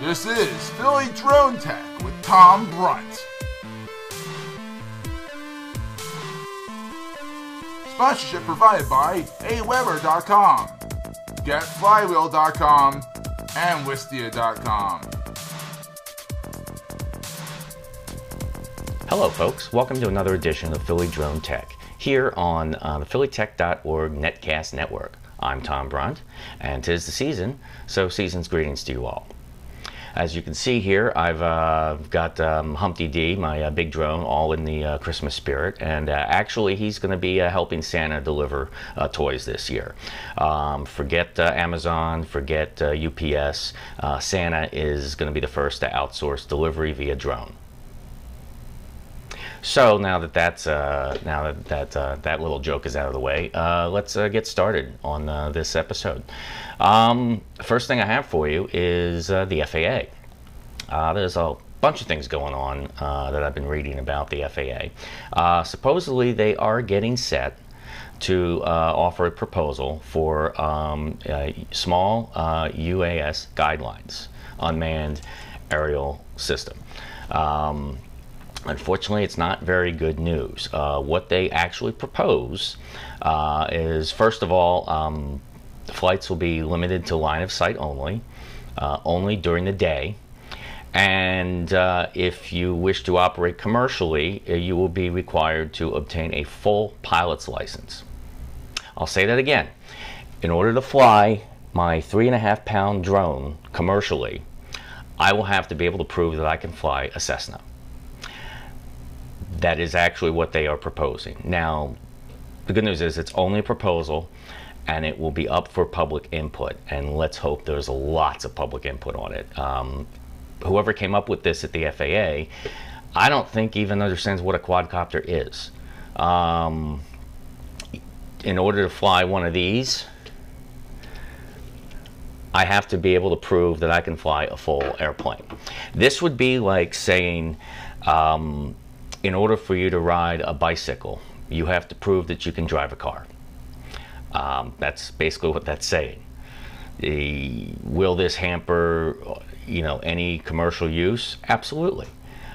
This is Philly Drone Tech with Tom Brunt. Sponsorship provided by aweber.com, getflywheel.com, and wistia.com. Hello, folks. Welcome to another edition of Philly Drone Tech here on uh, the phillytech.org Netcast Network. I'm Tom Brunt, and tis the season, so season's greetings to you all. As you can see here, I've uh, got um, Humpty D, my uh, big drone, all in the uh, Christmas spirit. And uh, actually, he's going to be uh, helping Santa deliver uh, toys this year. Um, forget Amazon, forget UPS. Santa is going to be the first to outsource delivery via drone. So now that that's uh, now that that uh, that little joke is out of the way, uh, let's uh, get started on uh, this episode. Um, first thing I have for you is uh, the FAA. there's a bunch of things going on that I've been reading about the FAA. supposedly, they are getting set to offer a proposal for um, small UAS guidelines, unmanned aerial system. Um, Unfortunately, it's not very good news. Uh, what they actually propose uh, is, first of all, um, flights will be limited to line of sight only, uh, only during the day. And uh, if you wish to operate commercially, uh, you will be required to obtain a full pilot's license. I'll say that again. In order to fly my three and a half pound drone commercially, I will have to be able to prove that I can fly a Cessna that is actually what they are proposing. Now, the good news is it's only a proposal and it will be up for public input. And let's hope there's lots of public input on it. Um, whoever came up with this at the FAA, I don't think even understands what a quadcopter is. Um, in order to fly one of these, I have to be able to prove that I can fly a full airplane. This would be like saying, um, in order for you to ride a bicycle, you have to prove that you can drive a car. Um, that's basically what that's saying. The, will this hamper, you know, any commercial use? Absolutely.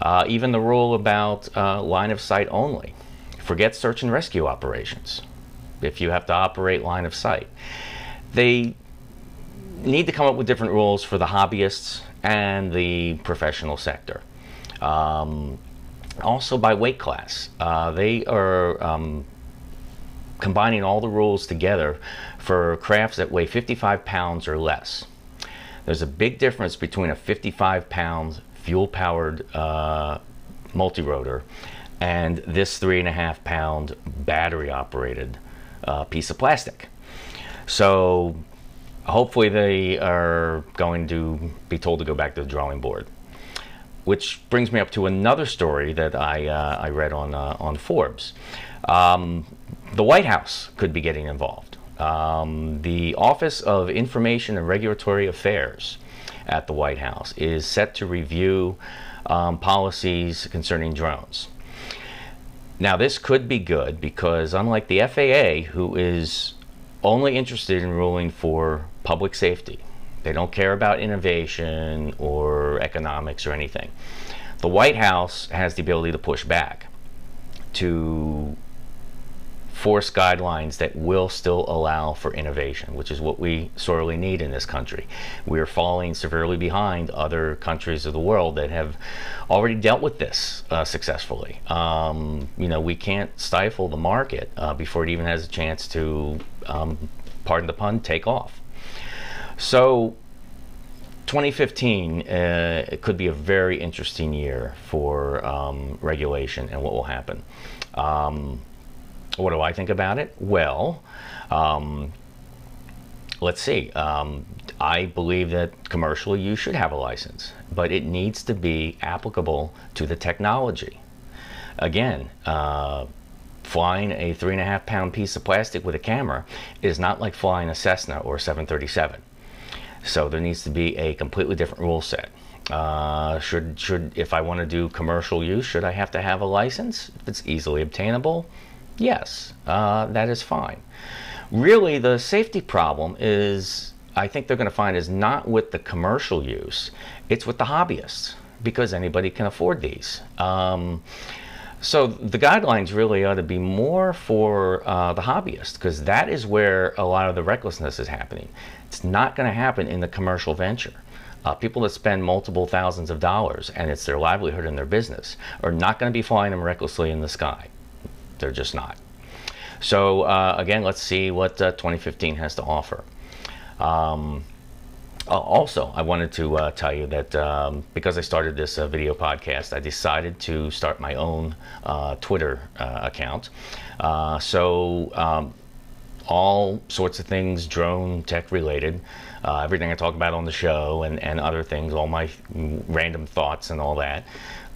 Uh, even the rule about uh, line of sight only. Forget search and rescue operations. If you have to operate line of sight, they need to come up with different rules for the hobbyists and the professional sector. Um, also by weight class. Uh, they are um, combining all the rules together for crafts that weigh 55 pounds or less. There's a big difference between a 55 pound fuel powered uh, multi-rotor and this three and a half pound battery operated uh, piece of plastic. So hopefully they are going to be told to go back to the drawing board which brings me up to another story that I, uh, I read on, uh, on Forbes. Um, the White House could be getting involved. Um, the Office of Information and Regulatory Affairs at the White House is set to review um, policies concerning drones. Now, this could be good because, unlike the FAA, who is only interested in ruling for public safety, they don't care about innovation or economics or anything. The White House has the ability to push back to force guidelines that will still allow for innovation, which is what we sorely need in this country. We are falling severely behind other countries of the world that have already dealt with this uh, successfully. Um, you know, we can't stifle the market uh, before it even has a chance to, um, pardon the pun, take off. So 2015 uh, it could be a very interesting year for um, regulation and what will happen. Um, what do I think about it? Well, um, let's see. Um, I believe that commercially you should have a license, but it needs to be applicable to the technology. Again, uh, flying a three and a half pound piece of plastic with a camera is not like flying a Cessna or a 737. So there needs to be a completely different rule set. Uh, should should if I want to do commercial use, should I have to have a license? If it's easily obtainable, Yes, uh, that is fine. Really, the safety problem is, I think they're going to find, is not with the commercial use, it's with the hobbyists because anybody can afford these. Um, so the guidelines really ought to be more for uh, the hobbyist because that is where a lot of the recklessness is happening. It's not going to happen in the commercial venture. Uh, people that spend multiple thousands of dollars and it's their livelihood and their business are not going to be flying them recklessly in the sky. They're just not. So uh, again, let's see what uh, 2015 has to offer. Um, also, I wanted to uh, tell you that um, because I started this uh, video podcast, I decided to start my own uh, Twitter uh, account. so um, all sorts of things drone tech related. Uh, everything I talk about on the show and, and other things, all my random thoughts and all that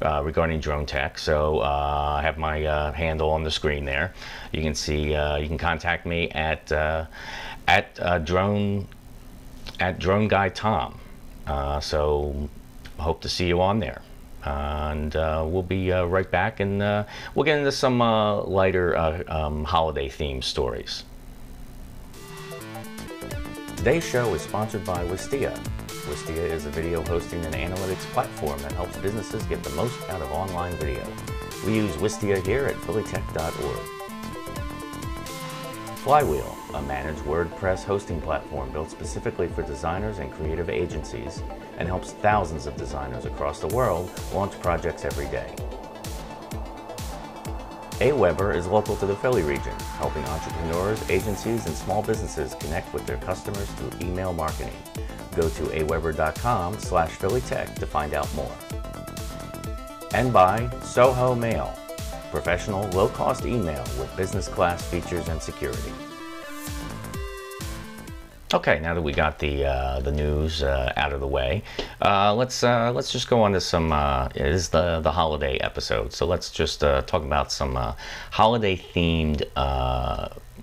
uh, regarding drone tech. So uh, I have my uh, handle on the screen there. You can see, uh, you can contact me at uh, at drone at drone guy Tom. Uh, so hope to see you on there. and uh, we'll be uh, right back, and we'll get into some lighter um, holiday themed stories. Today's show is sponsored by Wistia. Wistia is a video hosting and analytics platform that helps businesses get the most out of online video. We use Wistia here at phillytech.org. Flywheel, a managed WordPress hosting platform built specifically for designers and creative agencies and helps thousands of designers across the world launch projects every day. AWeber is local to the Philly region, helping entrepreneurs, agencies, and small businesses connect with their customers through email marketing. Go to aweber.com slash phillytech to find out more. And by Zoho Mail, professional, low-cost email with business class features and security. Okay, now that we got the uh, the news uh, out of the way, uh, let's uh, let's just go on to some. Uh, it is the the holiday episode, so let's just uh, talk about some holiday themed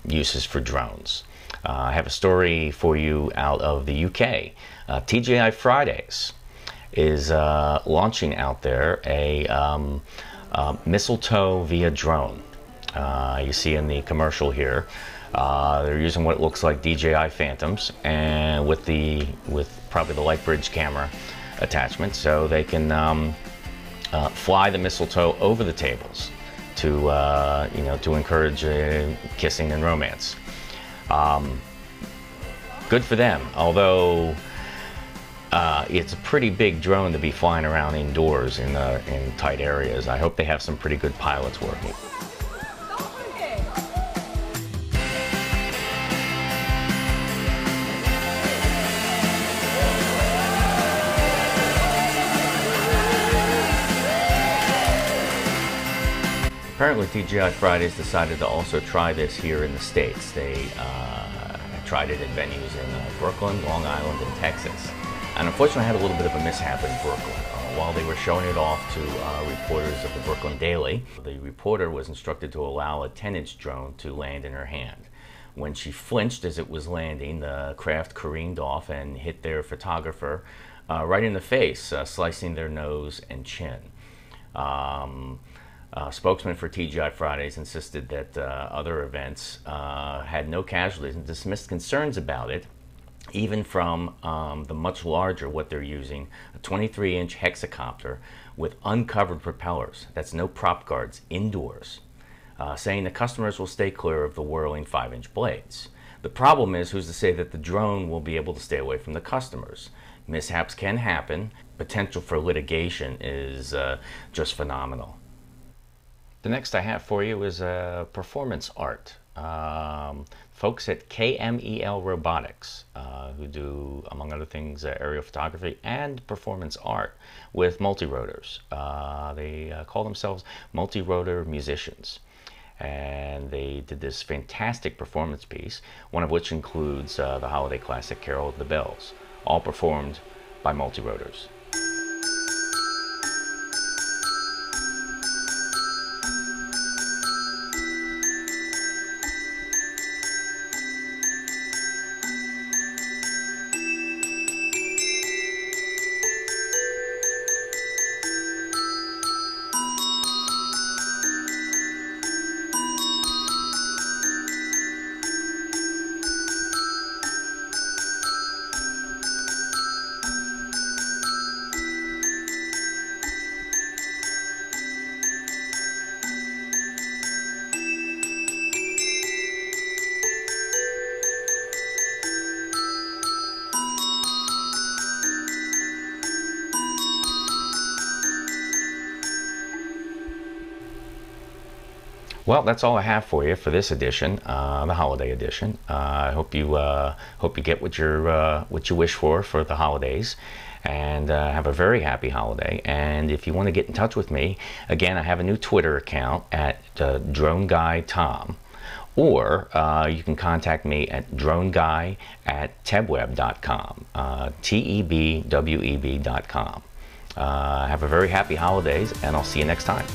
uses for drones. I have a story for you out of the UK. TGI Fridays is launching out there a um, mistletoe via drone. you see in the commercial here. Uh, they're using what looks like DJI Phantoms and with the with probably the Lightbridge camera attachment, so they can um, uh, fly the mistletoe over the tables to uh, you know to encourage uh, kissing and romance. Um, good for them, although. Uh, it's a pretty big drone to be flying around indoors in, in tight areas. I hope they have some pretty good pilots working. Apparently TGI Fridays decided to also try this here in the States. They uh, tried it at venues in uh, Brooklyn, Long Island, and Texas. And unfortunately I had a little bit of a mishap in Brooklyn. Uh, while they were showing it off to uh, reporters of the Brooklyn Daily, the reporter was instructed to allow a 10-inch drone to land in her hand. When she flinched as it was landing, the craft careened off and hit their photographer uh, right in the face, uh, slicing their nose and chin. Um, uh, spokesman for TGI Fridays insisted that uh, other events uh, had no casualties and dismissed concerns about it, even from um, the much larger, what they're using, a 23 inch hexacopter with uncovered propellers. That's no prop guards indoors, uh, saying the customers will stay clear of the whirling 5 inch blades. The problem is, who's to say that the drone will be able to stay away from the customers? Mishaps can happen. Potential for litigation is uh, just phenomenal. The next I have for you is uh, performance art. Um, folks at KMEL Robotics, uh, who do, among other things, uh, aerial photography and performance art with multi-rotors. Uh, they uh, call themselves multi-rotor musicians. And they did this fantastic performance piece, one of which includes uh, the holiday classic Carol of the Bells, all performed by multi-rotors. Well, that's all I have for you for this edition, uh, the holiday edition. Uh, I hope you uh, hope you get what you uh, what you wish for for the holidays, and uh, have a very happy holiday. And if you want to get in touch with me, again, I have a new Twitter account at uh, Drone Guy Tom, or you can contact me at drone guy at tebweb.com, T E B W E B.com. Have a very happy holidays, and I'll see you next time.